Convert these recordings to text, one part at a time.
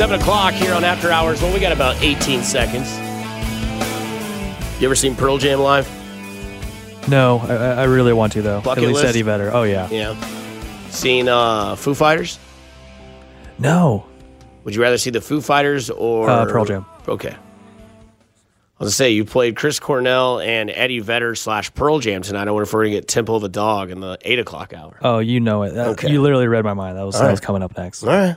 7 o'clock here on After Hours. Well, we got about 18 seconds. You ever seen Pearl Jam live? No, I, I really want to though. Bucket At least list? Eddie Vedder. Oh yeah. Yeah. Seen uh, Foo Fighters? No. Would you rather see the Foo Fighters or Uh, Pearl Jam. Okay. I was gonna say you played Chris Cornell and Eddie Vedder slash Pearl Jam tonight. I wonder if we're gonna get Temple of the Dog in the eight o'clock hour. Oh, you know it. That- Okay. You literally read my mind. That was that right. was coming up next. All right.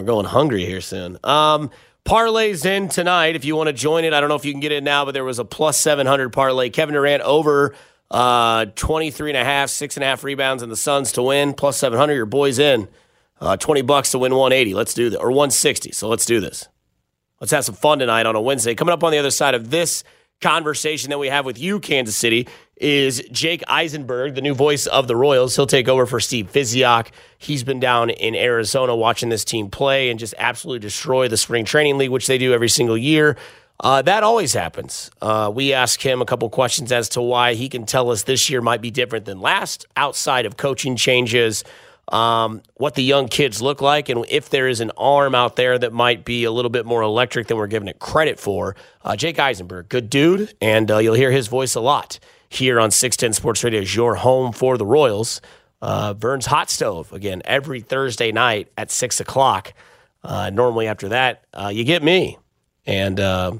We're going hungry here soon. Um, parlays in tonight. If you want to join it, I don't know if you can get it now, but there was a plus 700 parlay. Kevin Durant over uh, 23 and a half, six and a half rebounds, and the Suns to win. Plus 700. Your boys in. Uh, 20 bucks to win 180. Let's do that. Or 160. So let's do this. Let's have some fun tonight on a Wednesday. Coming up on the other side of this conversation that we have with you, Kansas City, is Jake Eisenberg, the new voice of the Royals. He'll take over for Steve Physioc. He's been down in Arizona watching this team play and just absolutely destroy the spring training league, which they do every single year. Uh, that always happens. Uh, we ask him a couple questions as to why he can tell us this year might be different than last, outside of coaching changes, um, what the young kids look like, and if there is an arm out there that might be a little bit more electric than we're giving it credit for. Uh, Jake Eisenberg, good dude, and uh, you'll hear his voice a lot here on 610 Sports Radio is your home for the Royals. Uh, Vern's Hot Stove, again, every Thursday night at 6 o'clock. Uh, normally after that, uh, you get me. And uh,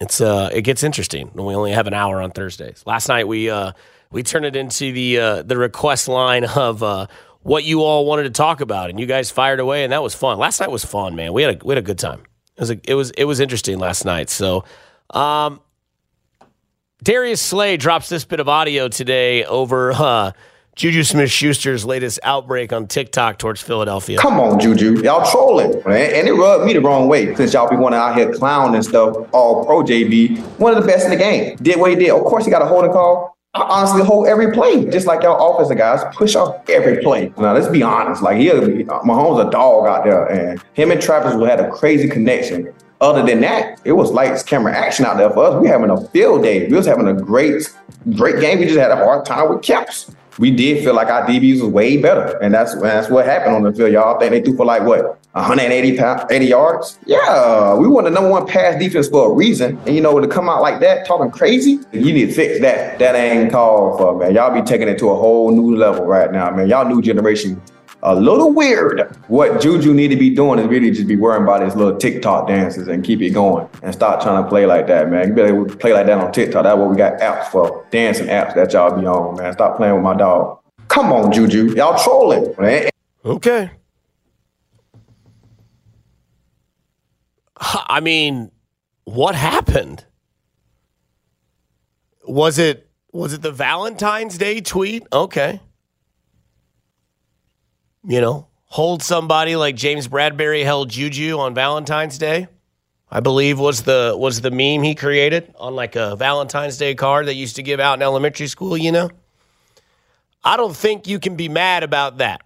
it's uh, it gets interesting when we only have an hour on Thursdays. Last night we uh, we turned it into the uh, the request line of uh, what you all wanted to talk about, and you guys fired away, and that was fun. Last night was fun, man. We had a we had a good time. It was a, it was it was interesting last night. So, um, Darius Slay drops this bit of audio today over uh, Juju Smith Schuster's latest outbreak on TikTok towards Philadelphia. Come on, Juju. Y'all trolling, man. And it rubbed me the wrong way since y'all be wanting out here clowning and stuff. All pro JB, one of the best in the game. Did what he did. Of course, he got a holding call. I honestly hold every play, just like y'all offensive guys push off every play. Now, let's be honest. Like, he, Mahomes a dog out there, and him and Travis will had a crazy connection. Other than that, it was lights, camera, action out there for us. We having a field day. We was having a great, great game. We just had a hard time with Caps. We did feel like our DBs was way better, and that's that's what happened on the field. Y'all think they threw for like what 180 pound, 80 yards? Yeah, we won the number one pass defense for a reason. And you know to come out like that, talking crazy, you need to fix that. That ain't called for, man. Y'all be taking it to a whole new level right now, man. Y'all new generation a little weird. What Juju need to be doing is really just be worrying about his little TikTok dances and keep it going and stop trying to play like that, man. You better play like that on TikTok. That's what we got apps for. Dancing apps that y'all be on, man. Stop playing with my dog. Come on, Juju. Y'all trolling, man. Okay. I mean, what happened? Was it was it the Valentine's Day tweet? Okay. You know, hold somebody like James Bradberry held Juju on Valentine's Day. I believe was the was the meme he created on like a Valentine's Day card that used to give out in elementary school, you know? I don't think you can be mad about that.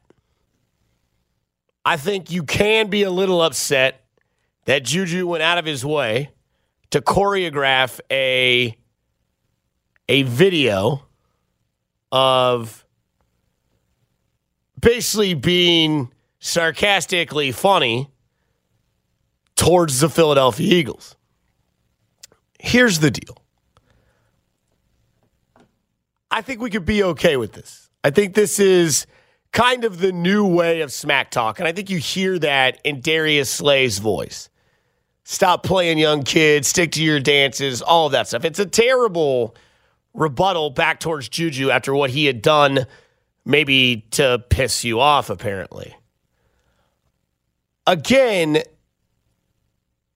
I think you can be a little upset that Juju went out of his way to choreograph a a video of basically being sarcastically funny towards the Philadelphia Eagles. Here's the deal. I think we could be okay with this. I think this is kind of the new way of smack talk. And I think you hear that in Darius Slay's voice. Stop playing young kids, stick to your dances, all of that stuff. It's a terrible rebuttal back towards Juju after what he had done, maybe to piss you off, apparently. Again,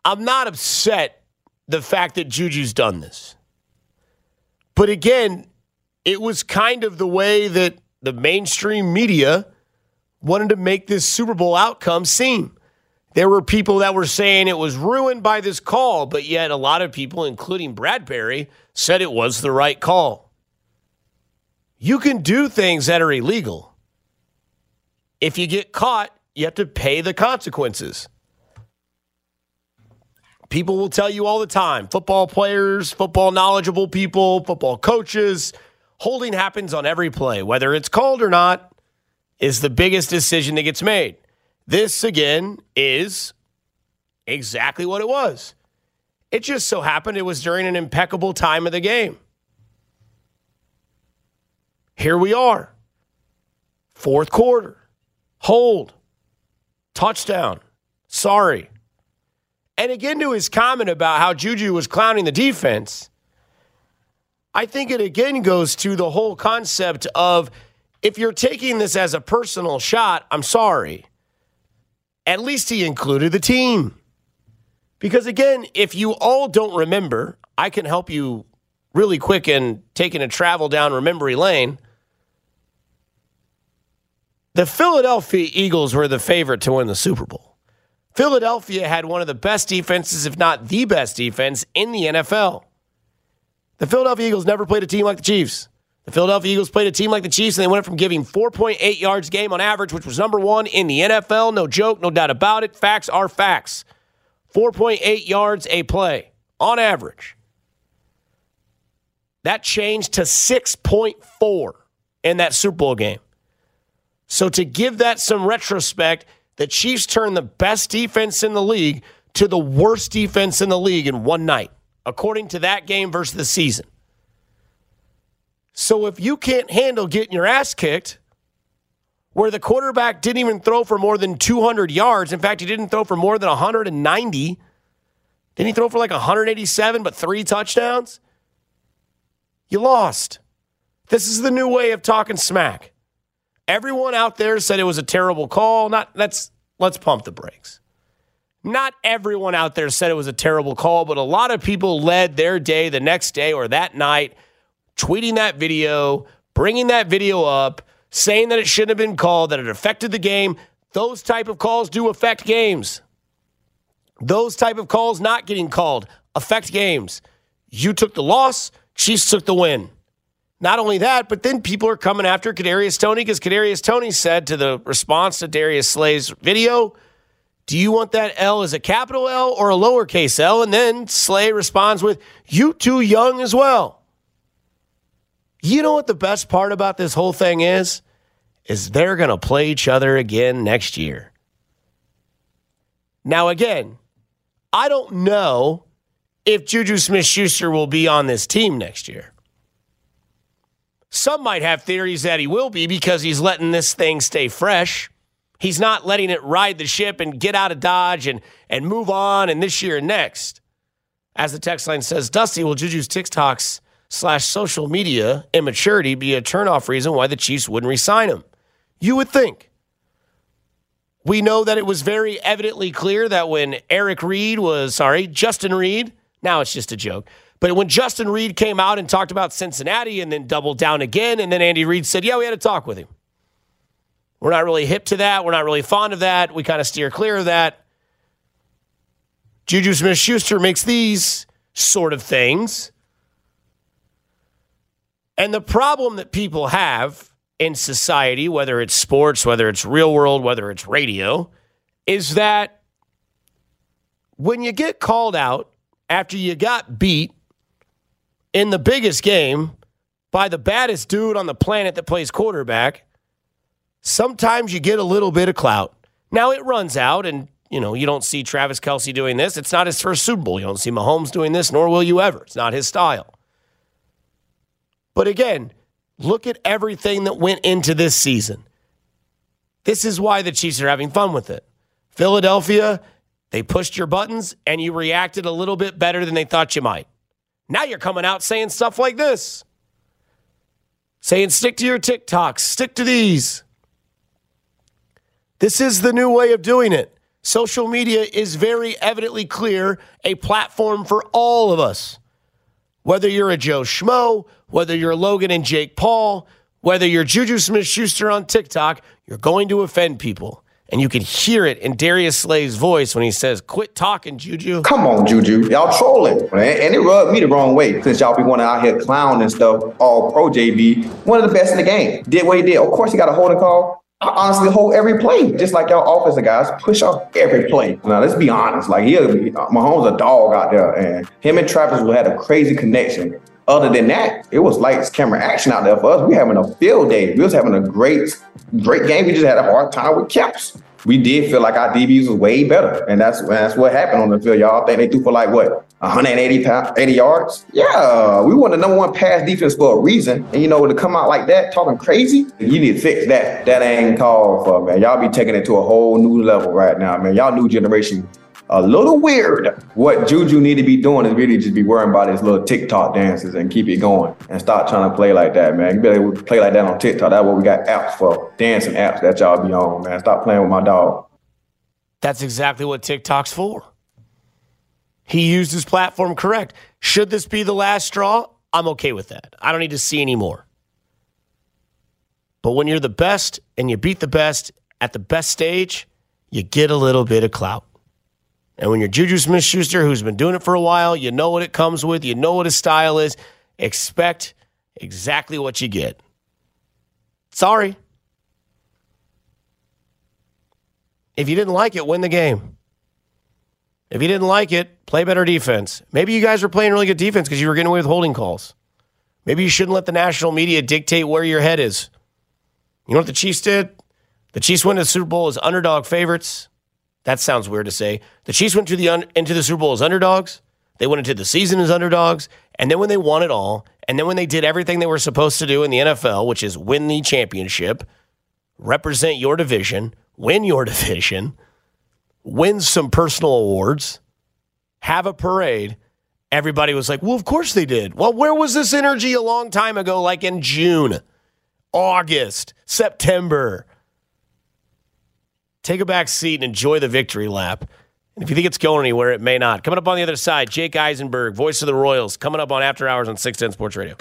I'm not upset the fact that Juju's done this. But again, it was kind of the way that the mainstream media wanted to make this Super Bowl outcome seem. There were people that were saying it was ruined by this call, but yet a lot of people, including Bradberry, said it was the right call. You can do things that are illegal. If you get caught, you have to pay the consequences. People will tell you all the time football players, football knowledgeable people, football coaches holding happens on every play, whether it's called or not, is the biggest decision that gets made. This again is exactly what it was. It just so happened it was during an impeccable time of the game. Here we are. Fourth quarter. Hold. Touchdown. Sorry. And again, to his comment about how Juju was clowning the defense, I think it again goes to the whole concept of if you're taking this as a personal shot, I'm sorry. At least he included the team. Because again, if you all don't remember, I can help you really quick in taking a travel down memory lane. The Philadelphia Eagles were the favorite to win the Super Bowl. Philadelphia had one of the best defenses, if not the best defense, in the NFL. The Philadelphia Eagles never played a team like the Chiefs. The Philadelphia Eagles played a team like the Chiefs, and they went from giving 4.8 yards a game on average, which was number one in the NFL. No joke, no doubt about it. Facts are facts. 4.8 yards a play on average. That changed to 6.4 in that Super Bowl game. So, to give that some retrospect, the Chiefs turned the best defense in the league to the worst defense in the league in one night, according to that game versus the season. So, if you can't handle getting your ass kicked, where the quarterback didn't even throw for more than 200 yards, in fact, he didn't throw for more than 190. Didn't he throw for like 187, but three touchdowns? You lost. This is the new way of talking smack. Everyone out there said it was a terrible call. Not let's let's pump the brakes. Not everyone out there said it was a terrible call, but a lot of people led their day the next day or that night tweeting that video, bringing that video up, saying that it shouldn't have been called, that it affected the game. Those type of calls do affect games. Those type of calls not getting called affect games. You took the loss, Chiefs took the win. Not only that, but then people are coming after Kadarius Toney because Kadarius Toney said to the response to Darius Slay's video, "Do you want that L as a capital L or a lowercase L?" And then Slay responds with, "You too young as well." You know what the best part about this whole thing is? Is they're going to play each other again next year. Now, again, I don't know if Juju Smith Schuster will be on this team next year. Some might have theories that he will be because he's letting this thing stay fresh. He's not letting it ride the ship and get out of Dodge and, and move on and this year and next. As the text line says, Dusty, will Juju's TikToks slash social media immaturity be a turnoff reason why the Chiefs wouldn't resign him? You would think. We know that it was very evidently clear that when Eric Reid was, sorry, Justin Reid, now it's just a joke, but when Justin Reid came out and talked about Cincinnati and then doubled down again, and then Andy Reid said, Yeah, we had a talk with him. We're not really hip to that. We're not really fond of that. We kind of steer clear of that. Juju Smith Schuster makes these sort of things. And the problem that people have in society, whether it's sports, whether it's real world, whether it's radio, is that when you get called out after you got beat in the biggest game by the baddest dude on the planet that plays quarterback, sometimes you get a little bit of clout. Now it runs out, and you know you don't see Travis Kelce doing this. It's not his first Super Bowl. You don't see Mahomes doing this, nor will you ever. It's not his style. But again, look at everything that went into this season. This is why the Chiefs are having fun with it. Philadelphia, they pushed your buttons and you reacted a little bit better than they thought you might. Now you're coming out saying stuff like this. Saying, stick to your TikToks, stick to these. This is the new way of doing it. Social media is very evidently clear a platform for all of us. Whether you're a Joe Schmo, whether you're Logan and Jake Paul, whether you're Juju Smith Schuster on TikTok, you're going to offend people. And you can hear it in Darius Slay's voice when he says, Quit talking, Juju. Come on, Juju. Y'all trolling. And it rubbed me the wrong way since y'all be wanting out here clown and stuff, all pro JB. One of the best in the game. Did what he did. Of course, he got a holding call. I honestly hold every play, just like y'all offensive guys push off every play. Now let's be honest, like he, Mahomes a dog out there, and him and Travis will have a crazy connection. Other than that, it was lights, camera, action out there for us. We having a field day. We was having a great, great game. We just had a hard time with Caps. we did feel like our DBs was way better, and that's that's what happened on the field. Y'all think they threw for like what 180 pound, 80 yards? Yeah, we won the number one pass defense for a reason, and you know to come out like that talking crazy, you need to fix that. That ain't called for, man. Y'all be taking it to a whole new level right now, man. Y'all new generation a little weird. What Juju need to be doing is really just be worrying about his little TikTok dances and keep it going and stop trying to play like that, man. You better play like that on TikTok. That's what we got apps for, dancing apps that y'all be on, man. Stop playing with my dog. That's exactly what TikTok's for. He used his platform correct. Should this be the last straw? I'm okay with that. I don't need to see any more. But when you're the best and you beat the best at the best stage, you get a little bit of clout. And when you're Juju Smith Schuster, who's been doing it for a while, you know what it comes with, you know what his style is. Expect exactly what you get. Sorry. If you didn't like it, win the game. If you didn't like it, play better defense. Maybe you guys were playing really good defense because you were getting away with holding calls. Maybe you shouldn't let the national media dictate where your head is. You know what the Chiefs did? The Chiefs went to the Super Bowl as underdog favorites. That sounds weird to say. The Chiefs went to the un- into the Super Bowl as underdogs. They went into the season as underdogs, and then when they won it all, and then when they did everything they were supposed to do in the NFL, which is win the championship, represent your division, win your division, win some personal awards, have a parade, everybody was like, "Well, of course they did." Well, where was this energy a long time ago like in June, August, September? Take a back seat and enjoy the victory lap. And if you think it's going anywhere, it may not. Coming up on the other side, Jake Eisenberg, voice of the Royals, coming up on After Hours on 610 Sports Radio.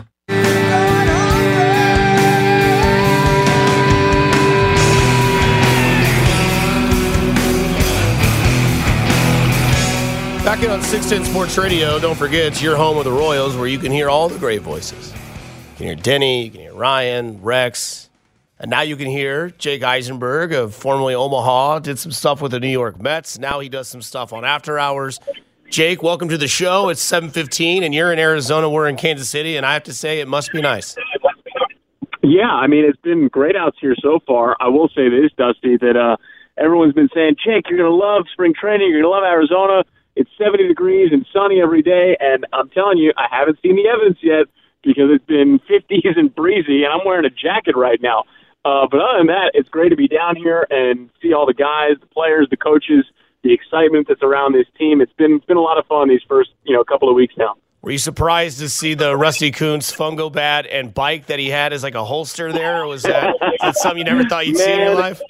Back in on 610 Sports Radio, don't forget it's your home of the Royals where you can hear all the great voices. You can hear Denny, you can hear Ryan, Rex, and now you can hear Jake Eisenberg of formerly Omaha did some stuff with the New York Mets. Now he does some stuff on After Hours. Jake, welcome to the show. It's 7:15 and you're in Arizona, we're in Kansas City, and I have to say it must be nice. Yeah, I mean it's been great out here so far. I will say this, Dusty, that uh, everyone's been saying, Jake, you're gonna love spring training, you're gonna love Arizona. It's 70 degrees and sunny every day, and I'm telling you, I haven't seen the evidence yet because it's been 50s and breezy, and I'm wearing a jacket right now. Uh, but other than that, it's great to be down here and see all the guys, the players, the coaches, the excitement that's around this team. It's been it's been a lot of fun these first you know couple of weeks now. Were you surprised to see the Rusty Kuntz fungo bat and bike that he had as like a holster there, or was that, that something you never thought you'd Man, see in your life?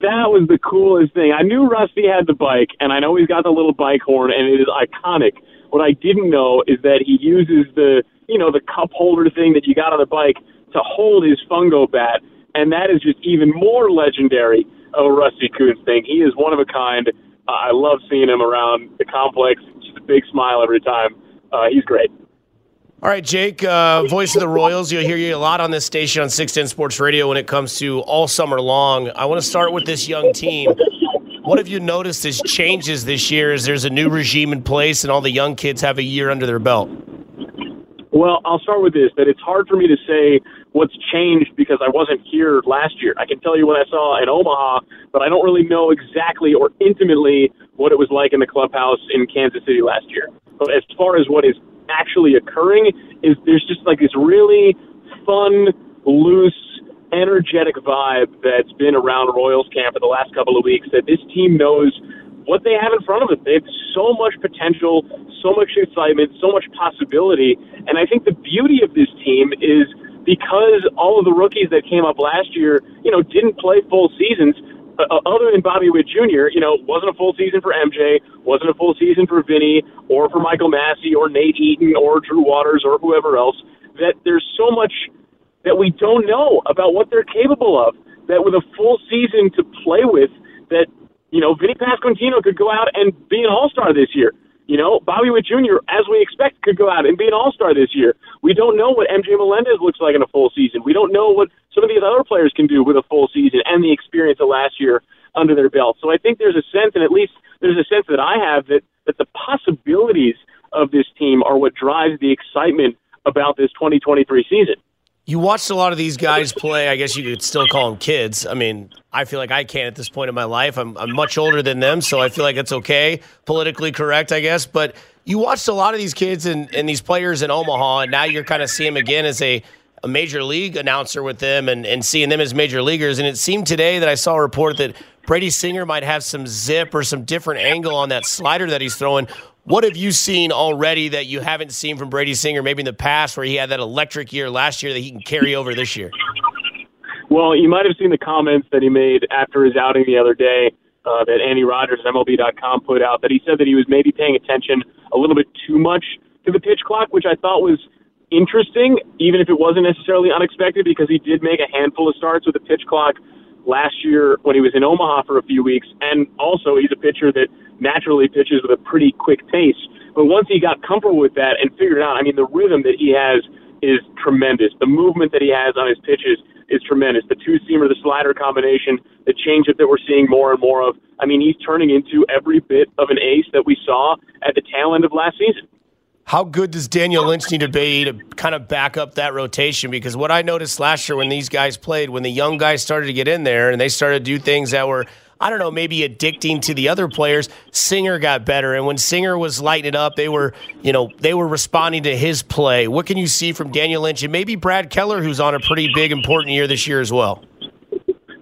That was the coolest thing. I knew Rusty had the bike, and I know he's got the little bike horn, and it is iconic. What I didn't know is that he uses the you know the cup holder thing that you got on the bike to hold his fungo bat and that is just even more legendary of a Rusty Kuntz thing. He is one of a kind. Uh, I love seeing him around the complex. Just a big smile every time. Uh, he's great. All right, Jake, uh, voice of the Royals. You'll hear you a lot on this station on 610 Sports Radio when it comes to all summer long. I want to start with this young team. What have you noticed as changes this year as there's a new regime in place and all the young kids have a year under their belt? Well, I'll start with this that it's hard for me to say what's changed because I wasn't here last year. I can tell you what I saw in Omaha, but I don't really know exactly or intimately what it was like in the clubhouse in Kansas City last year. But as far as what is actually occurring is there's just like this really fun, loose, energetic vibe that's been around Royals camp for the last couple of weeks that this team knows what they have in front of them. They have so much potential, so much excitement, so much possibility. And I think the beauty of this team is because all of the rookies that came up last year, you know, didn't play full seasons. Uh, uh, other than Bobby Witt Jr., you know, wasn't a full season for MJ, wasn't a full season for Vinny or for Michael Massey or Nate Eaton or Drew Waters or whoever else. That there's so much that we don't know about what they're capable of. That with a full season to play with, that you know, Vinny Pasquantino could go out and be an All Star this year. You know, Bobby Witt Jr., as we expect, could go out and be an all star this year. We don't know what MJ Melendez looks like in a full season. We don't know what some of these other players can do with a full season and the experience of last year under their belt. So I think there's a sense, and at least there's a sense that I have, that, that the possibilities of this team are what drives the excitement about this 2023 season. You watched a lot of these guys play. I guess you could still call them kids. I mean, I feel like I can at this point in my life. I'm, I'm much older than them, so I feel like it's okay, politically correct, I guess. But you watched a lot of these kids and, and these players in Omaha, and now you're kind of seeing them again as a, a major league announcer with them and, and seeing them as major leaguers. And it seemed today that I saw a report that Brady Singer might have some zip or some different angle on that slider that he's throwing. What have you seen already that you haven't seen from Brady Singer, maybe in the past, where he had that electric year last year that he can carry over this year? Well, you might have seen the comments that he made after his outing the other day uh, that Anne Rogers of MLB.com put out that he said that he was maybe paying attention a little bit too much to the pitch clock, which I thought was interesting, even if it wasn't necessarily unexpected, because he did make a handful of starts with the pitch clock last year when he was in Omaha for a few weeks, and also he's a pitcher that naturally pitches with a pretty quick pace. But once he got comfortable with that and figured out, I mean, the rhythm that he has is tremendous. The movement that he has on his pitches is tremendous. The two seamer, the slider combination, the changeup that we're seeing more and more of. I mean, he's turning into every bit of an ace that we saw at the tail end of last season. How good does Daniel Lynch need to be to kind of back up that rotation? Because what I noticed last year when these guys played, when the young guys started to get in there and they started to do things that were I don't know, maybe addicting to the other players. Singer got better, and when Singer was lighting up, they were, you know, they were responding to his play. What can you see from Daniel Lynch and maybe Brad Keller, who's on a pretty big, important year this year as well?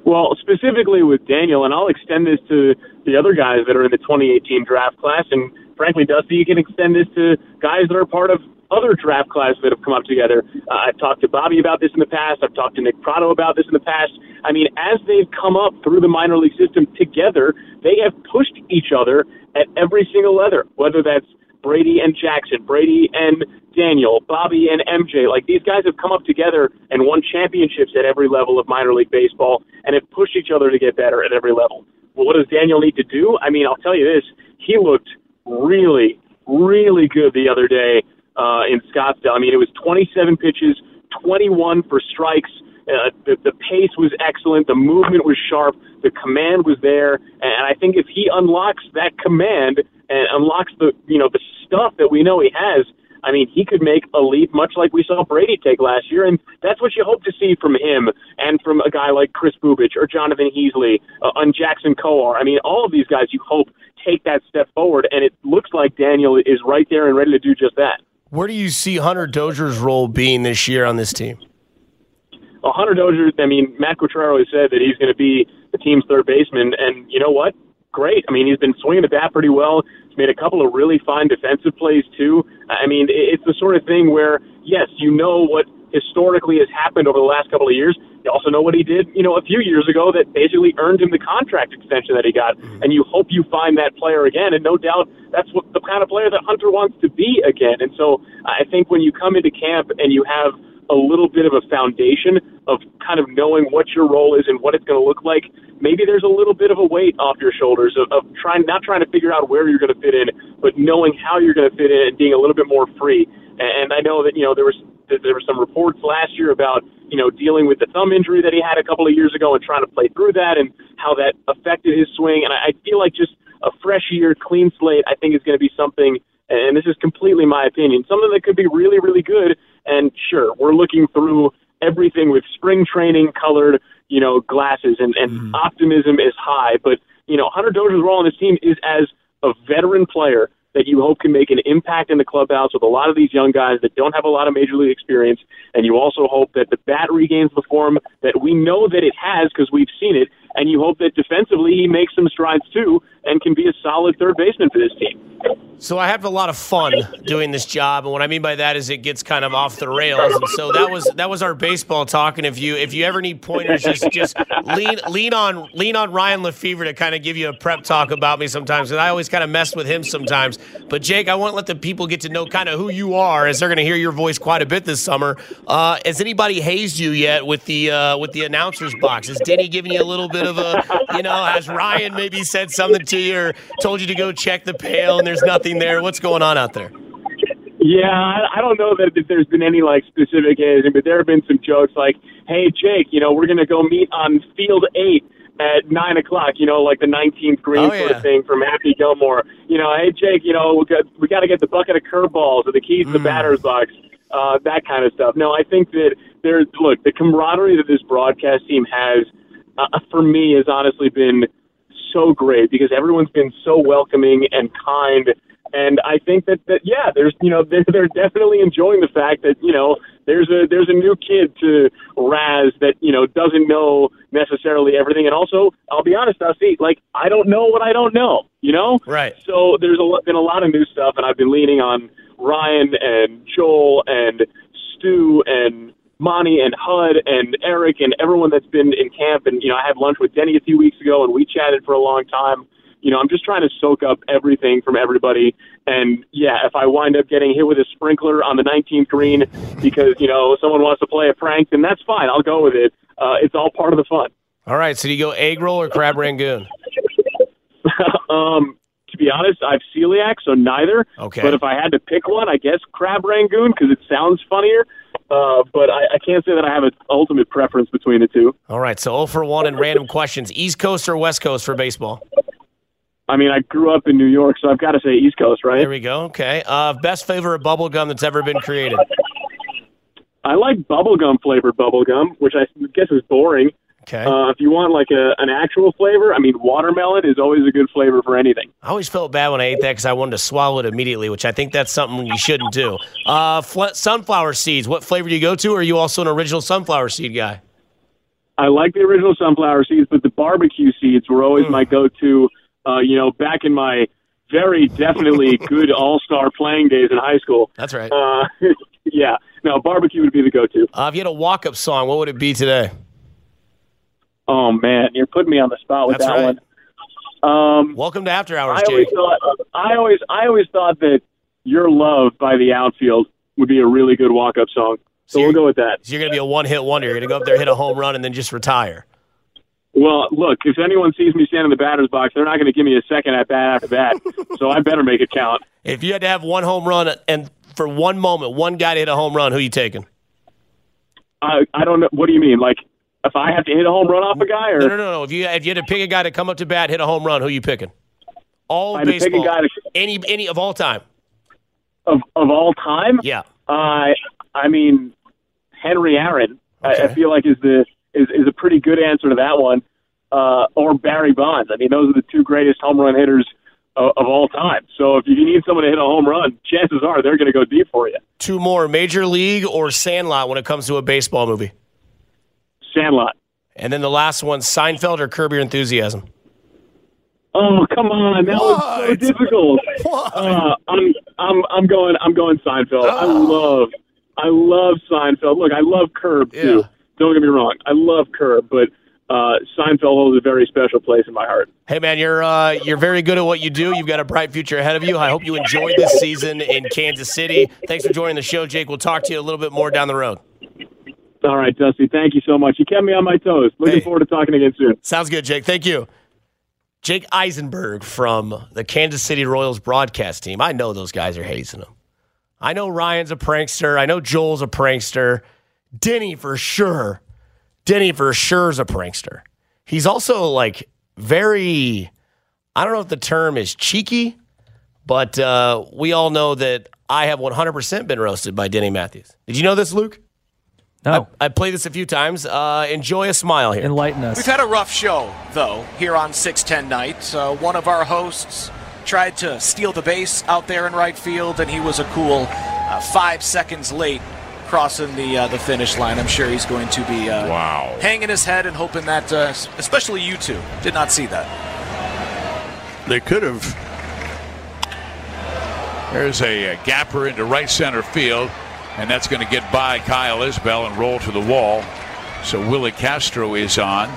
Well, specifically with Daniel, and I'll extend this to the other guys that are in the 2018 draft class, and frankly, Dusty, you can extend this to guys that are part of other draft classes that have come up together. Uh, I've talked to Bobby about this in the past. I've talked to Nick Pratto about this in the past. I mean, as they've come up through the minor league system together, they have pushed each other at every single level, whether that's Brady and Jackson, Brady and Daniel, Bobby and MJ. Like these guys have come up together and won championships at every level of minor league baseball and have pushed each other to get better at every level. Well, what does Daniel need to do? I mean, I'll tell you this. He looked really, really good the other day uh, in Scottsdale. I mean, it was 27 pitches, 21 for strikes. Uh, the, the pace was excellent. The movement was sharp. The command was there. And I think if he unlocks that command and unlocks the, you know, the stuff that we know he has, I mean, he could make a leap much like we saw Brady take last year, and that's what you hope to see from him and from a guy like Kris Bubic or Jonathan Heasley uh, and Jackson Kowar. I mean, all of these guys you hope take that step forward, and it looks like Daniel is right there and ready to do just that. Where do you see Hunter Dozier's role being this year on this team? Well, Hunter Dozier, I mean, Matt Quatraro has said that he's going to be the team's third baseman, and you know what? Great. I mean, he's been swinging the bat pretty well. He's made a couple of really fine defensive plays too. I mean, it's the sort of thing where, yes, you know what historically has happened over the last couple of years. You also know what he did, you know, a few years ago that basically earned him the contract extension that he got. Mm-hmm. And you hope you find that player again. And no doubt that's what the kind of player that Hunter wants to be again. And so I think when you come into camp and you have a little bit of a foundation of kind of knowing what your role is and what it's going to look like, maybe there's a little bit of a weight off your shoulders of, of trying, not trying to figure out where you're going to fit in, but knowing how you're going to fit in and being a little bit more free. And I know that, you know, there was there were some reports last year about you know dealing with the thumb injury that he had a couple of years ago and trying to play through that and how that affected his swing. And I, I feel like just a fresh year, clean slate, I think is going to be something. And this is completely my opinion, something that could be really, really good. And sure, we're looking through everything with spring training colored, you know, glasses, and, and mm-hmm. optimism is high. But you know, Hunter Dozier's role on this team is as a veteran player that you hope can make an impact in the clubhouse with a lot of these young guys that don't have a lot of major league experience. And you also hope that the bat regains the form that we know that it has because we've seen it. And you hope that defensively he makes some strides too and can be a solid third baseman for this team. So I have a lot of fun doing this job, and what I mean by that is it gets kind of off the rails. And so that was that was our baseball talk. And if you if you ever need pointers, just just lean lean on lean on Ryan Lefebvre to kind of give you a prep talk about me sometimes. And I always kind of mess with him sometimes. But Jake, I want to let the people get to know kind of who you are, as they're going to hear your voice quite a bit this summer. Uh, has anybody hazed you yet with the uh, with the announcers box? Has Denny given you a little bit of a you know? Has Ryan maybe said something to you or told you to go check the pail and there's nothing there? What's going on out there? Yeah, I don't know that there's been any like specific anything, but there have been some jokes like, "Hey, Jake, you know, we're gonna go meet on field eight at nine o'clock, you know, like the 19th green oh, sort of thing from Happy Gilmore. You know, hey Jake, you know, we got we got to get the bucket of curveballs or the keys mm. to the batter's box. uh, that kind of stuff. No, I think that there's look the camaraderie that this broadcast team has uh, for me has honestly been so great because everyone's been so welcoming and kind. And I think that, that yeah, there's you know they're, they're definitely enjoying the fact that you know there's a there's a new kid to Raz that you know doesn't know necessarily everything, and also I'll be honest, I'll see like I don't know what I don't know, you know. Right. So there's a, been a lot of new stuff, and I've been leaning on Ryan and Joel and Stu and Monty and Hud and Eric and everyone that's been in camp. And, you know, I had lunch with Denny a few weeks ago and we chatted for a long time. You know, I'm just trying to soak up everything from everybody. And yeah, if I wind up getting hit with a sprinkler on the 19th green because, you know, someone wants to play a prank, then that's fine. I'll go with it. Uh, it's all part of the fun. All right. So do you go egg roll or crab rangoon? um, to be honest, I've celiac, so neither. Okay. But if I had to pick one, I guess crab rangoon because it sounds funnier. Uh, but I, I can't say that I have an ultimate preference between the two. All right. So 0 for 1 in random questions. East Coast or West Coast for baseball? I mean, I grew up in New York, so I've got to say East Coast, right? There we go. Okay. Uh, best favorite bubble gum that's ever been created? I like bubblegum flavored bubblegum, which I guess is boring. Okay. Uh, if you want like a, an actual flavor, I mean, watermelon is always a good flavor for anything. I always felt bad when I ate that because I wanted to swallow it immediately, which I think that's something you shouldn't do. Uh, fl- sunflower seeds. What flavor do you go to? Or are you also an original sunflower seed guy? I like the original sunflower seeds, but the barbecue seeds were always Mm. my go-to. Uh, you know, back in my very definitely good all-star playing days in high school. That's right. Uh, yeah, no, barbecue would be the go-to. Uh, if you had a walk-up song, what would it be today? Oh man, you're putting me on the spot with That's that right. one. Um, Welcome to After Hours, I always thought I always I always thought that "Your Love" by the Outfield would be a really good walk-up song. So you're- we'll go with that. So you're going to be a one-hit wonder. You're going to go up there, hit a home run, and then just retire. Well, look, if anyone sees me standing in the batter's box, they're not going to give me a second at bat after that. so I better make it count. If you had to have one home run and for one moment, one guy to hit a home run, who are you taking? I I don't know. What do you mean? Like if I have to hit a home run off a guy, or No, no, no, no. If you if you had to pick a guy to come up to bat, hit a home run, who are you picking? All I had pick a baseball, guy to- any any of all time. of of all time? Yeah. Uh, I mean, Henry Aaron. I, I feel like is the is is a pretty good answer to that one. Uh, or Barry Bonds. I mean, those are the two greatest home run hitters of, of all time. So if you need someone to hit a home run, chances are they're going to go deep for you. Two more, Major League or Sandlot when it comes to a baseball movie. Sandlot. And then the last one, Seinfeld or Curb Your Enthusiasm. Oh come on, that was so difficult. What? Uh, I'm I'm I'm going I'm going Seinfeld. I Oh. love I love Seinfeld. Look, I love Curb too. Yeah. Don't get me wrong. I love Curb, but uh, Seinfeld holds a very special place in my heart. Hey man, you're uh, you're very good at what you do. You've got a bright future ahead of you. I hope you enjoy this season in Kansas City. Thanks for joining the show, Jake. We'll talk to you a little bit more down the road. All right, Dusty. Thank you so much. You kept me on my toes. Looking Hey. forward to talking again soon. Sounds good, Jake. Thank you. Jake Eisenberg from the Kansas City Royals broadcast team. I know those guys are hazing him. I know Ryan's a prankster. I know Joel's a prankster. Denny for sure. Denny for sure is a prankster. He's also like very, I don't know if the term is cheeky, but uh, we all know that I have 100% been roasted by Denny Matthews. Did you know this, Luke? No. I played this a few times. Uh, enjoy a smile here. Enlighten us. We've had a rough show, though, here on 610 night. Uh, one of our hosts tried to steal the base out there in right field, and he was a cool uh, five seconds late crossing the uh, the finish line. I'm sure he's going to be uh, Wow. hanging his head and hoping that, uh, especially you two, did not see that. They could have. There's a, uh gapper into right center field, and that's going to get by Kyle Isbel and roll to the wall. So Willi Castro is on.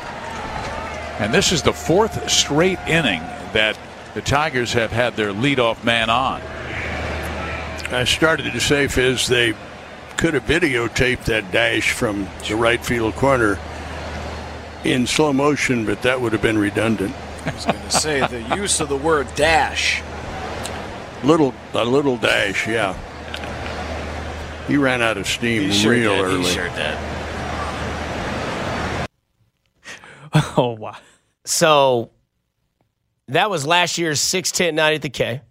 And this is the fourth straight inning that the Tigers have had their leadoff man on. I started to say, Fizz, they could have videotaped that dash from the right field corner in slow motion, but that would have been redundant. I was going to say the use of the word dash. Little, a little dash, yeah. He ran out of steam real early. He sure did. oh wow. So that was last year's 610 night at the K.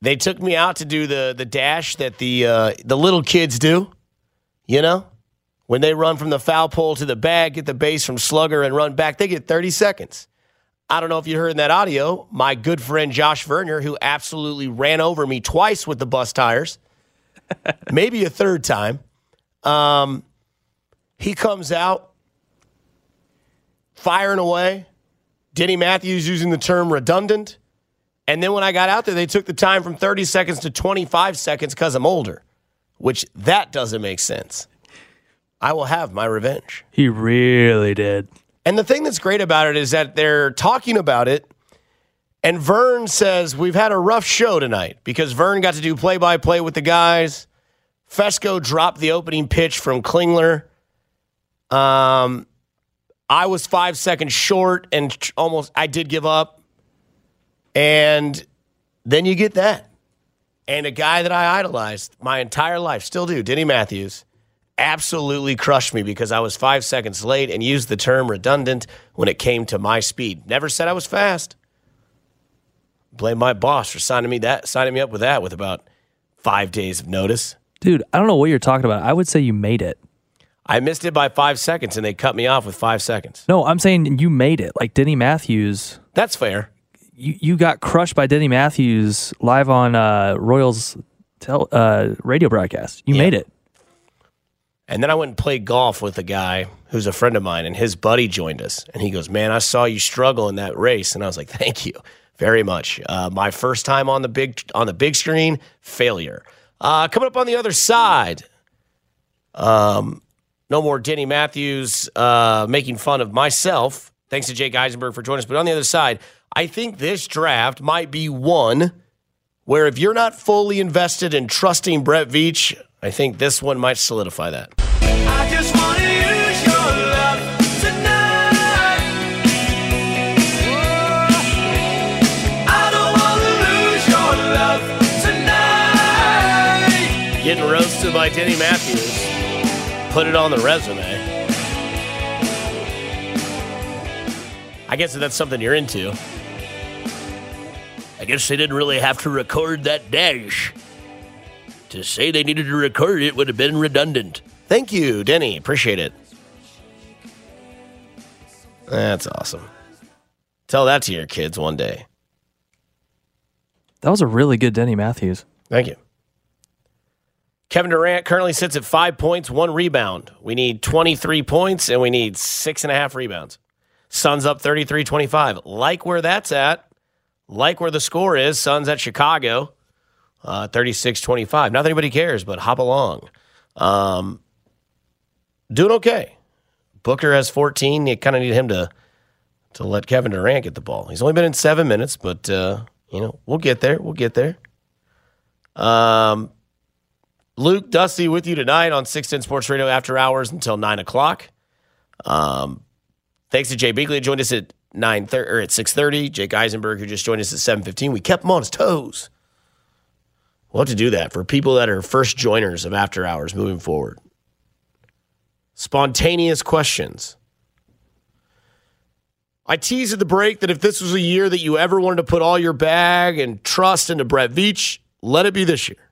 they took me out to do the the dash that the uh, the little kids do. You know, when they run from the foul pole to the bag, get the base from Slugger, and run back, they get 30 seconds. I don't know if you heard in that audio, my good friend Josh Vernier, who absolutely ran over me twice with the bus tires, maybe a third time. Um, he comes out firing away. Denny Matthews using the term redundant. And then when I got out there, they took the time from 30 seconds to 25 seconds because I'm older, which that doesn't make sense. I will have my revenge. He really did. And the thing that's great about it is that they're talking about it. And Vern says, We've had a rough show tonight because Vern got to do play by play with the guys. Fesco dropped the opening pitch from Klingler. Um, I was five seconds short and almost, I did give up. And then you get that. And a guy that I idolized my entire life, still do, Denny Matthews, absolutely crushed me because I was five seconds late and used the term redundant when it came to my speed. Never said I was fast. Blame my boss for signing me that signing me up with that with about five days of notice. Dude, I don't know what you're talking about. I would say you made it. I missed it by five seconds and they cut me off with five seconds. No, I'm saying you made it. Like Denny Matthews, That's fair. you, you got crushed by Denny Matthews live on uh, Royals tel- uh, radio broadcast. You Yeah. made it. And then I went and played golf with a guy who's a friend of mine, and his buddy joined us. And he goes, Man, I saw you struggle in that race. And I was like, Thank you very much. Uh, my first time on the big on the big screen, failure. Uh, coming up on the other side, um, no more Denny Matthews uh, making fun of myself. Thanks to Jake Eisenberg for joining us. But on the other side, I think this draft might be one where if you're not fully invested in trusting Brett Veach, I think this one might solidify that. Getting roasted by Denny Matthews. Put it on the resume. I guess if that's something you're into. I guess they didn't really have to record that dash. To say they needed to record it would have been redundant. Thank you, Denny. Appreciate it. That's awesome. Tell that to your kids one day. That was a really good Denny Matthews. Thank you. Kevin Durant currently sits at five points, one rebound. We need 23 points and we need six and a half rebounds. Suns up 33 25. Like where that's at, like where the score is. Suns at Chicago, uh, 36 25. Not that anybody cares, but hop along. Um, doing okay. Booker has 14. You kind of need him to to let Kevin Durant get the ball. He's only been in seven minutes, but uh, you know we'll get there. We'll get there. Um, Luke Dusty with you tonight on 610 Sports Radio after hours until nine o'clock. Um, thanks to Jay Beagley, who joined us at nine thirty or at six thirty. Jake Eisenberg, who just joined us at seven fifteen. We kept him on his toes. We'll have to do that for people that are first joiners of after hours moving forward. Spontaneous questions. I teased at the break that if this was a year that you ever wanted to put all your bag and trust into Brett Veach, let it be this year.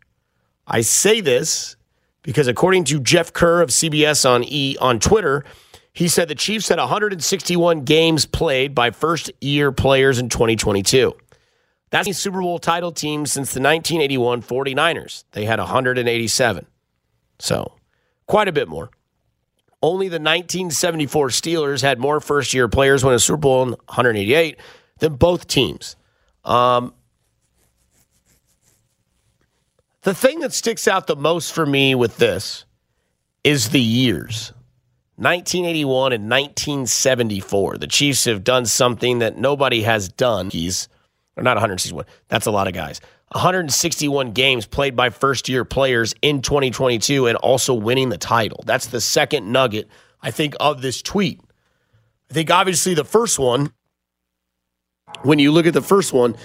I say this because according to Jeff Kerr of CBS on E on Twitter, he said the Chiefs had 161 games played by first year players in 2022. That's the Super Bowl title team since the 1981 49ers. They had 187. So, quite a bit more. Only the 1974 Steelers had more first year players win a Super Bowl in 188 than both teams. Um, the thing that sticks out the most for me with this is the years 1981 and 1974. The Chiefs have done something that nobody has done. He's or not 161. That's a lot of guys. 161 games played by first year players in 2022 and also winning the title. That's the second nugget, I think, of this tweet. I think obviously the first one, when you look at the first one,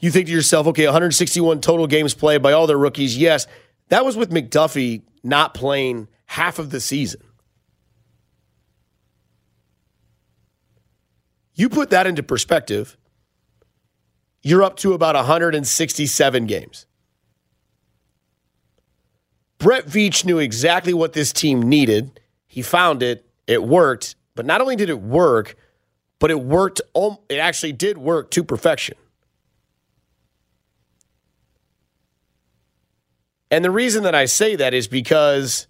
you think to yourself, okay, 161 total games played by all their rookies. Yes, that was with McDuffie not playing half of the season. You put that into perspective, you're up to about 167 games. Brett Veach knew exactly what this team needed. He found it. It worked. But not only did it work, but it worked. It actually did work to perfection. And the reason that I say that is because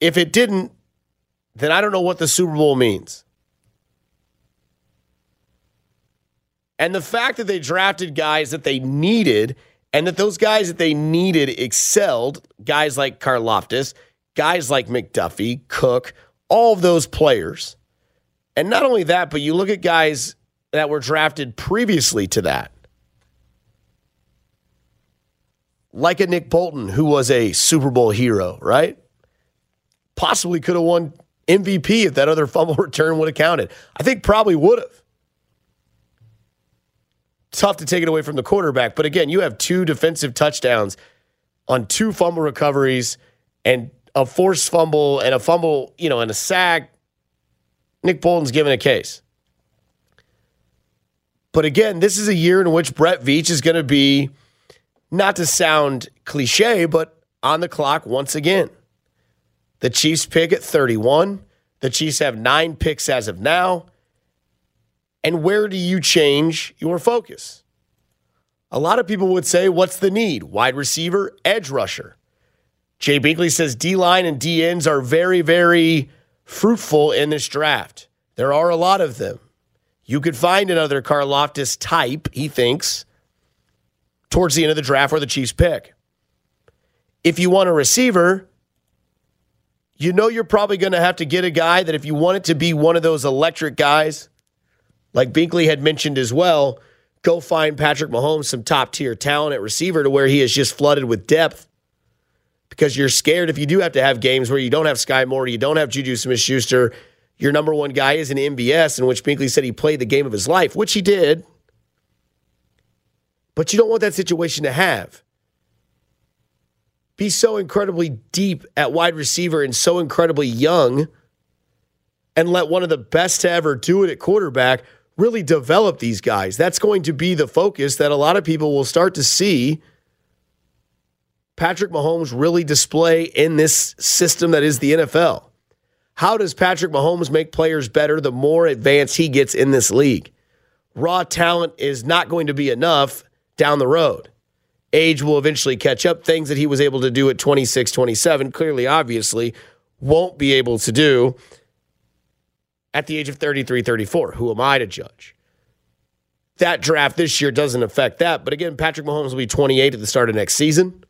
if it didn't, then I don't know what the Super Bowl means. And the fact that they drafted guys that they needed and that those guys that they needed excelled, guys like Karlaftis, guys like McDuffie, Cook, all of those players. And not only that, but you look at guys that were drafted previously to that. Like a Nick Bolton, who was a Super Bowl hero, right? Possibly could have won MVP if that other fumble return would have counted. I think probably would have tough to take it away from the quarterback. But again, you have two defensive touchdowns on two fumble recoveries and a forced fumble and a fumble, you know, and a sack. Nick Bolton's given a case. But again, this is a year in which Brett Veach is going to be, not to sound cliche, but on the clock once again. The Chiefs pick at 31. The Chiefs have nine picks as of now. And where do you change your focus? A lot of people would say, what's the need? Wide receiver, edge rusher. Jay Binkley says D line and D ends are very, very fruitful in this draft. There are a lot of them. You could find another Karlaftis type, he thinks, towards the end of the draft where the Chiefs pick. If you want a receiver, you know you're probably going to have to get a guy that if you want it to be one of those electric guys, like Binkley had mentioned as well, go find Patrick Mahomes some top tier talent at receiver to where he is just flooded with depth. Because you're scared if you do have to have games where you don't have Skyy Moore, you don't have Juju Smith Schuster, your number one guy is an MVS, in which Binkley said he played the game of his life, which he did. But you don't want that situation to have. Be so incredibly deep at wide receiver and so incredibly young, and let one of the best to ever do it at quarterback really develop these guys. That's going to be the focus that a lot of people will start to see Patrick Mahomes really display in this system that is the NFL. How does Patrick Mahomes make players better the more advanced he gets in this league? Raw talent is not going to be enough down the road. Age will eventually catch up. Things that he was able to do at 26, 27, clearly, obviously, won't be able to do at the age of 33, 34. Who am I to judge? That draft this year doesn't affect that. But again, Patrick Mahomes will be 28 at the start of next season.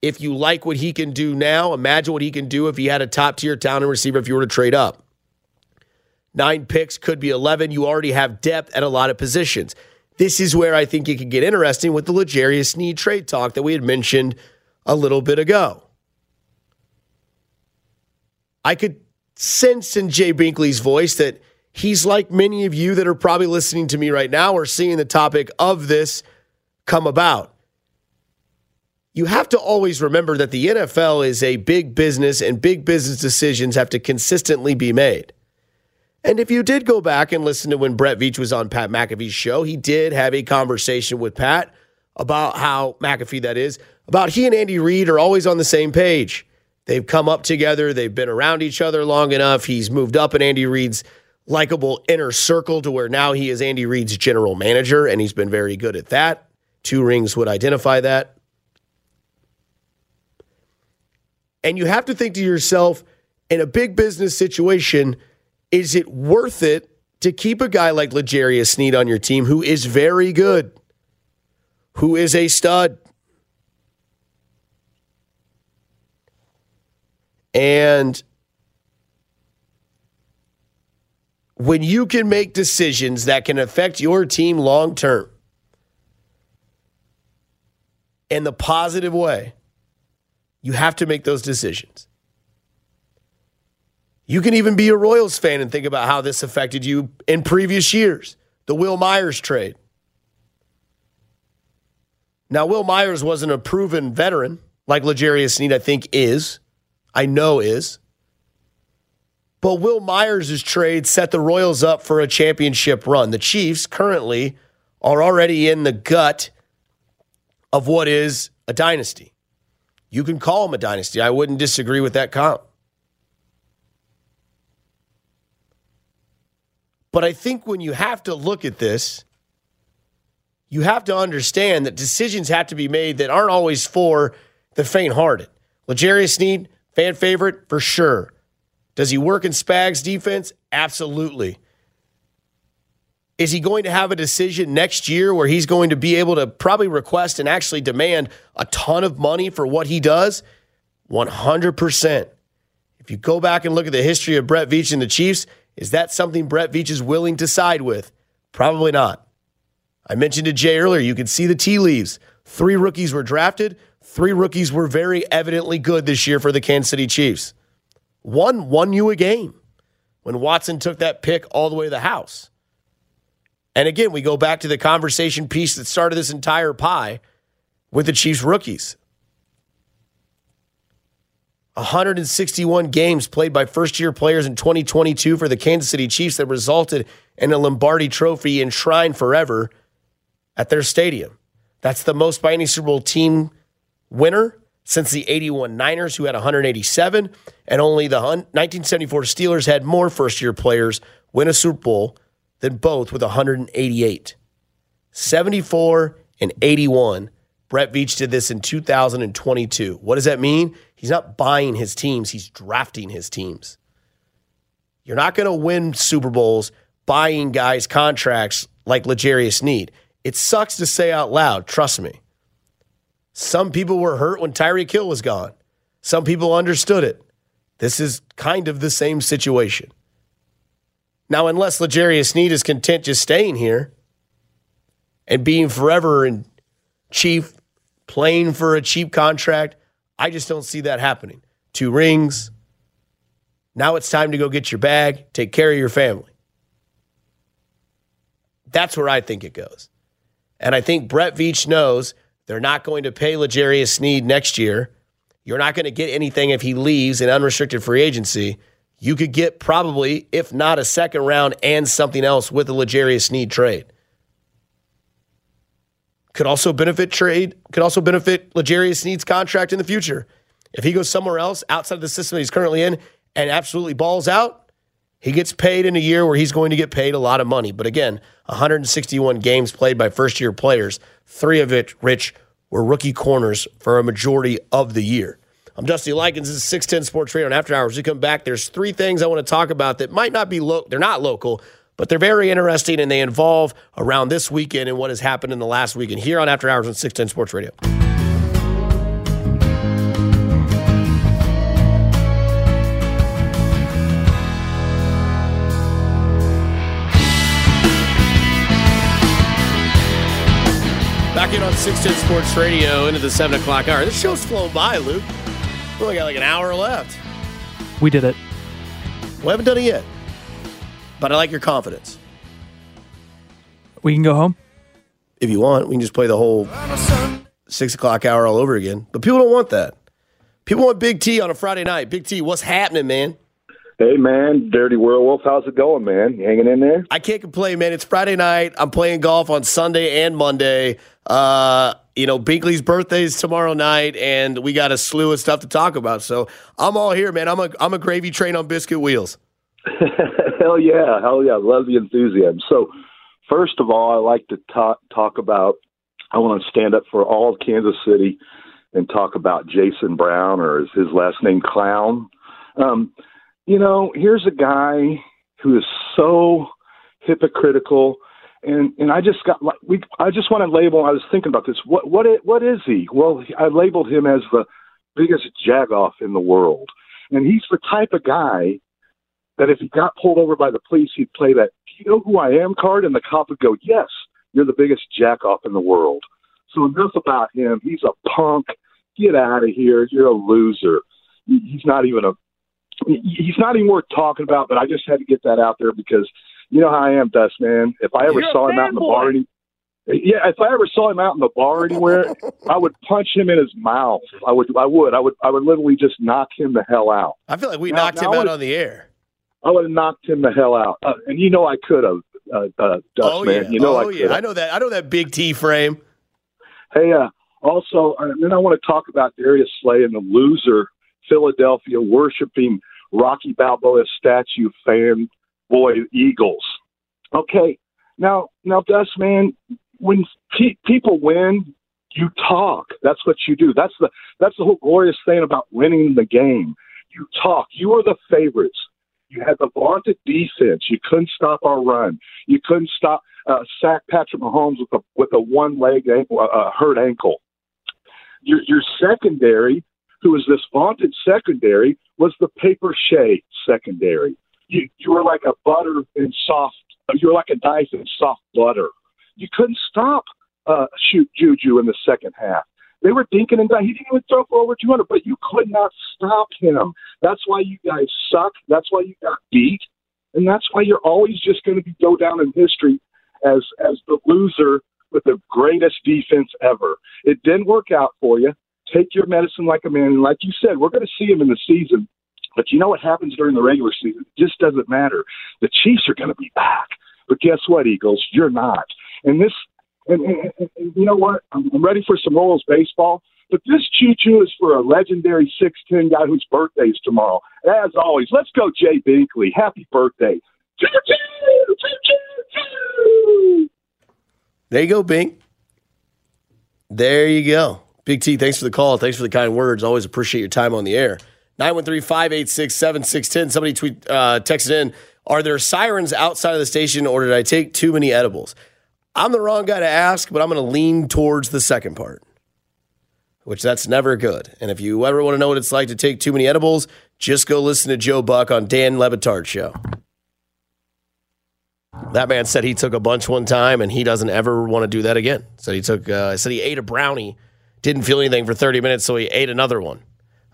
If you like what he can do now, imagine what he can do if he had a top tier talent receiver if you were to trade up. Nine picks could be 11. You already have depth at a lot of positions. This is where I think it could get interesting with the L'Jarius Sneed trade talk that we had mentioned a little bit ago. I could sense in Jay Binkley's voice that he's like many of you that are probably listening to me right now or seeing the topic of this come about. You have to always remember that the NFL is a big business and big business decisions have to consistently be made. And if you did go back and listen to when Brett Veach was on Pat McAfee's show, he did have a conversation with Pat about how McAfee, that is, about he and Andy Reid are always on the same page. They've come up together, they've been around each other long enough. He's moved up in Andy Reid's likable inner circle to where now he is Andy Reid's general manager, and he's been very good at that. Two rings would identify that. And you have to think to yourself, in a big business situation, is it worth it to keep a guy like L'Jarius Sneed on your team who is very good, who is a stud? And when you can make decisions that can affect your team long term in the positive way, you have to make those decisions. You can even be a Royals fan and think about how this affected you in previous years. The Wil Myers trade. Now, Wil Myers wasn't a proven veteran like L'Jarius Sneed, I think, is. I know is. But Wil Myers' trade set the Royals up for a championship run. The Chiefs currently are already in the gut of what is a dynasty. you can call them a dynasty. I wouldn't disagree with that comp. But I think when you have to look at this, you have to understand that decisions have to be made that aren't always for the faint hearted. L'Jarius Sneed, fan favorite for sure. Does he work in Spags defense? Absolutely. Is he going to have a decision next year where he's going to be able to probably request and actually demand a ton of money for what he does? 100%. If you go back and look at the history of Brett Veach and the Chiefs, is that something Brett Veach is willing to side with? Probably not. I mentioned to Jay earlier, you can see the tea leaves. Three rookies were drafted, three rookies were very evidently good this year for the Kansas City Chiefs. One won you a game when Watson took that pick all the way to the house. And again, we go back to the conversation piece that started this entire pie with the Chiefs rookies. 161 games played by first year players in 2022 for the Kansas City Chiefs that resulted in a Lombardi trophy enshrined forever at their stadium. That's the most by any Super Bowl team winner since the 81 Niners, who had 187, and only the 1974 Steelers had more first year players win a Super Bowl than both with 188. 74 and 81. Brett Veach did this in 2022. What does that mean? He's not buying his teams, he's drafting his teams. You're not going to win Super Bowls buying guys contracts like L'Jarius Need. It sucks to say out loud, trust me. Some people were hurt when Tyreek Hill was gone. Some people understood it. This is kind of the same situation. Now, unless L'Jarius Need is content just staying here and being forever in chief, playing for a cheap contract, I just don't see that happening. Two rings. Now it's time to go get your bag, take care of your family. That's where I think it goes. And I think Brett Veach knows they're not going to pay L'Jarius Sneed next year. You're not going to get anything if he leaves in unrestricted free agency. You could get probably, if not a second round and something else with the L'Jarius Sneed trade. Could also benefit trade, could also benefit L'Jarius Sneed's contract in the future. If he goes somewhere else outside of the system he's currently in and absolutely balls out, he gets paid in a year where he's going to get paid a lot of money. But again, 161 games played by first year players, three of it, Rich, were rookie corners for a majority of the year. I'm Dusty Likens. This is 610 Sports Radio on After Hours. We come back. There's three things I want to talk about that might not be local. They're not local, but they're very interesting and they involve around this weekend and what has happened in the last weekend here on After Hours on 610 Sports Radio. Back in on 610 Sports Radio into the 7 o'clock hour. This show's flown by, Luke. We only got like an hour left. We did it. We haven't done it yet. But I like your confidence. We can go home. If you want, we can just play the whole 6 o'clock hour all over again. But people don't want that. People want Big T on a Friday night. Big T, what's happening, man? Hey man, Dirty Werewolf, how's it going, man? You hanging in there? I can't complain, man. It's Friday night. I'm playing golf on Sunday and Monday. Uh, you know, Binkley's birthday is tomorrow night, and we got a slew of stuff to talk about. So I'm all here, man. I'm a I'm a gravy train on biscuit wheels. hell yeah, hell yeah, love the enthusiasm. So, first of all, I like to talk talk about. I want to stand up for all of Kansas City and talk about Jason Brown, or is his last name Clown? Um, you know, here's a guy who is so hypocritical and and I just got like we I just want to label. I was thinking about this. What what i- what is he? Well, I labeled him as the biggest jagoff in the world, and he's the type of guy that if he got pulled over by the police, he'd play that "Do you know who I am" card, and the cop would go, "Yes, you're the biggest jackoff in the world." So enough about him. He's a punk. Get out of here. You're a loser. He's not even a. He's not even worth talking about. But I just had to get that out there because you know how I am, Dust man. If I ever You're saw him out in the fanboy. bar, any, yeah, if I ever saw him out in the bar anywhere, I would punch him in his mouth. I would, I would, I would, I would literally just knock him the hell out. I feel like we Now- knocked now him out I- on the air. I would have knocked him the hell out, uh, and you know I could have, uh, uh, Dust oh man. yeah, You know oh I could. yeah. I know that. I know that big T frame. Hey, uh, Also, and then I want to talk about Darius Slay and the loser Philadelphia worshiping Rocky Balboa statue fan boy Eagles. Okay, now now Gus man, when pe- people win, you talk. That's what you do. That's the that's the whole glorious thing about winning the game. You talk. You are the favorites. You had the vaunted defense. You couldn't stop our run. You couldn't stop uh, sack Patrick Mahomes with a with a one leg ankle, uh, hurt ankle. Your your secondary, who was this vaunted secondary, was the paper shade secondary. You you were like a butter in soft. You were like a knife in soft butter. You couldn't stop uh, shoot Juju in the second half. They were dinking and dying. He didn't even throw for over 200, but you could not stop him. That's why you guys suck. That's why you got beat, and that's why you're always just going to be go down in history as as the loser with the greatest defense ever. It didn't work out for you. Take your medicine like a man, and like you said, we're going to see him in the season. But you know what happens during the regular season? It just doesn't matter. The Chiefs are going to be back. But guess what, Eagles? You're not. And this and, and, and, you know what? I'm, I'm ready for some Royals baseball. But this choo choo is for a legendary 6'10 guy whose birthday is tomorrow. As always, let's go, Jay Binkley. Happy birthday. Choo! Choo choo choo! There you go, Bink. There you go. Big T, thanks for the call. Thanks for the kind words. Always appreciate your time on the air. 913 586 7610. Somebody tweet, uh, texted in Are there sirens outside of the station or did I take too many edibles? I'm the wrong guy to ask, but I'm going to lean towards the second part, which that's never good. And if you ever want to know what it's like to take too many edibles, just go listen to Joe Buck on Dan Le Batard's show. That man said he took a bunch one time and he doesn't ever want to do that again. So he took, uh, said he ate a brownie, didn't feel anything for 30 minutes, so he ate another one.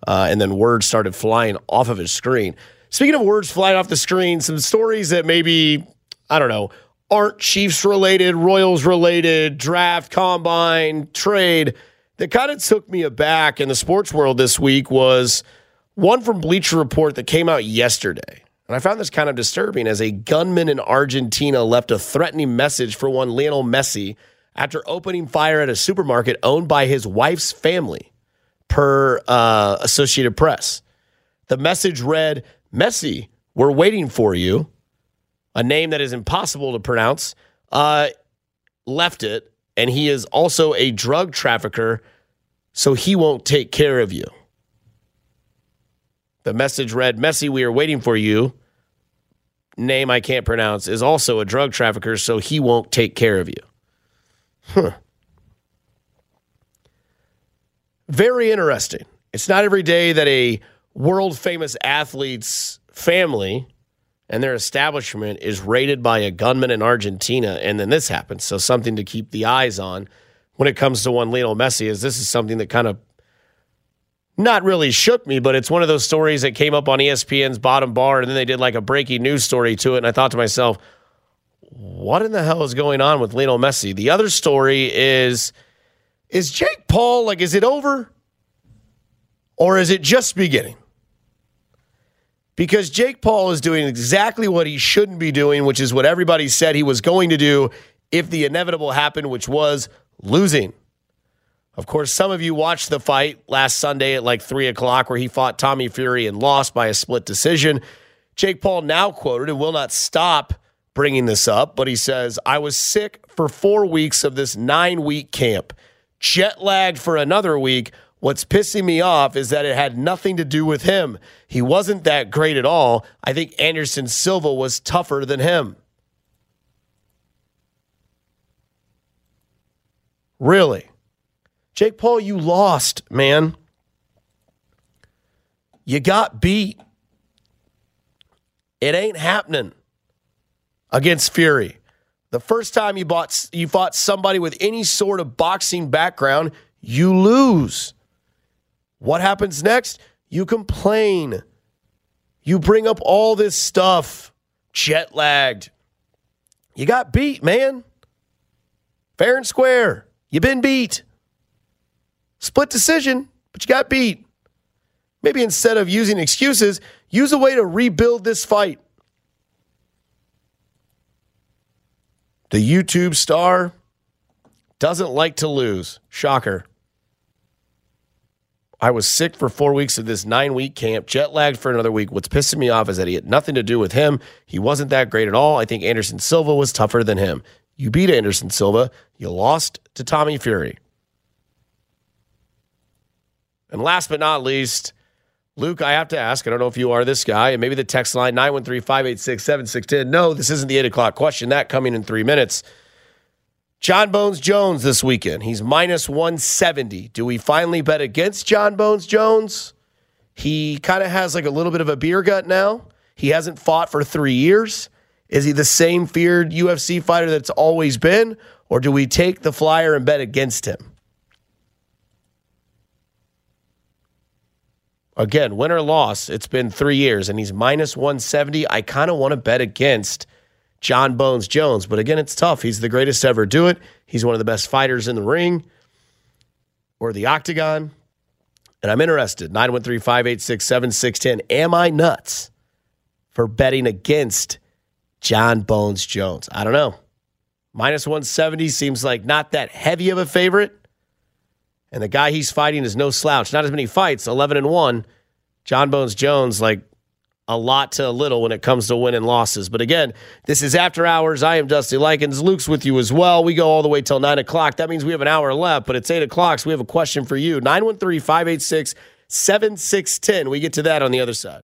Uh, and then words started flying off of his screen. Speaking of words flying off the screen, some stories that maybe, I don't know, aren't Chiefs related, Royals related, draft, combine, trade, that kind of took me aback in the sports world this week was one from Bleacher Report that came out yesterday. And I found this kind of disturbing as a gunman in Argentina left a threatening message for one Lionel Messi after opening fire at a supermarket owned by his wife's family, per uh, Associated Press. The message read Messi, we're waiting for you. A name that is impossible to pronounce. Uh, left it, and he is also a drug trafficker, so he won't take care of you. The message read Messi, we are waiting for you. Name I can't pronounce is also a drug trafficker, so he won't take care of you. Huh. Very interesting. It's not every day that a world famous athlete's family and their establishment is raided by a gunman in Argentina, and then this happens. So something to keep the eyes on when it comes to one Lionel Messi is this is something that kind of not really shook me, but it's one of those stories that came up on ESPN's bottom bar, and then they did like a breaking news story to it, and I thought to myself, what in the hell is going on with Lionel Messi? The other story is is Jake Paul like is it over? Or is it just beginning? Because Jake Paul is doing exactly what he shouldn't be doing, which is what everybody said he was going to do if the inevitable happened, which was losing. Of course, some of you watched the fight last Sunday at like three o'clock where he fought Tommy Fury and lost by a split decision. Jake Paul now quoted and will not stop bringing this up, but he says, I was sick for four weeks of this nine week camp, jet lagged for another week. What's pissing me off is that it had nothing to do with him. He wasn't that great at all. I think Anderson Silva was tougher than him. Really? Jake Paul, you lost, man. You got beat. It ain't happening against Fury. The first time you bought you fought somebody with any sort of boxing background, you lose. What happens next? You complain. You bring up all this stuff, jet lagged. You got beat, man. Fair and square. You've been beat. Split decision, but you got beat. Maybe instead of using excuses, use a way to rebuild this fight. The YouTube star doesn't like to lose. Shocker. I was sick for four weeks of this nine week camp, jet lagged for another week. What's pissing me off is that he had nothing to do with him. He wasn't that great at all. I think Anderson Silva was tougher than him. You beat Anderson Silva. You lost to Tommy Fury. And last but not least, Luke, I have to ask, I don't know if you are this guy, and maybe the text line 913 586 7610. No, this isn't the eight o'clock question. That coming in three minutes. Jon Bones Jones this weekend. He's minus 170. Do we finally bet against Jon Bones Jones? He kind of has like a little bit of a beer gut now. He hasn't fought for three years. Is he the same feared UFC fighter that's always been? Or do we take the flyer and bet against him? Again, win or loss, it's been three years and he's minus 170. I kind of want to bet against Jon Bones Jones, but again, it's tough. He's the greatest to ever do it. He's one of the best fighters in the ring or the octagon. And I'm interested. 913 586 7610. Am I nuts for betting against Jon Bones Jones? I don't know. Minus 170 seems like not that heavy of a favorite. And the guy he's fighting is no slouch. Not as many fights, 11 and 1. John Bones Jones, like a lot to a little when it comes to winning losses. But again, this is After Hours. I am Dusty Likens. Luke's with you as well. We go all the way till 9 o'clock. That means we have an hour left, but it's 8 o'clock, so we have a question for you. 913 586 7610. We get to that on the other side.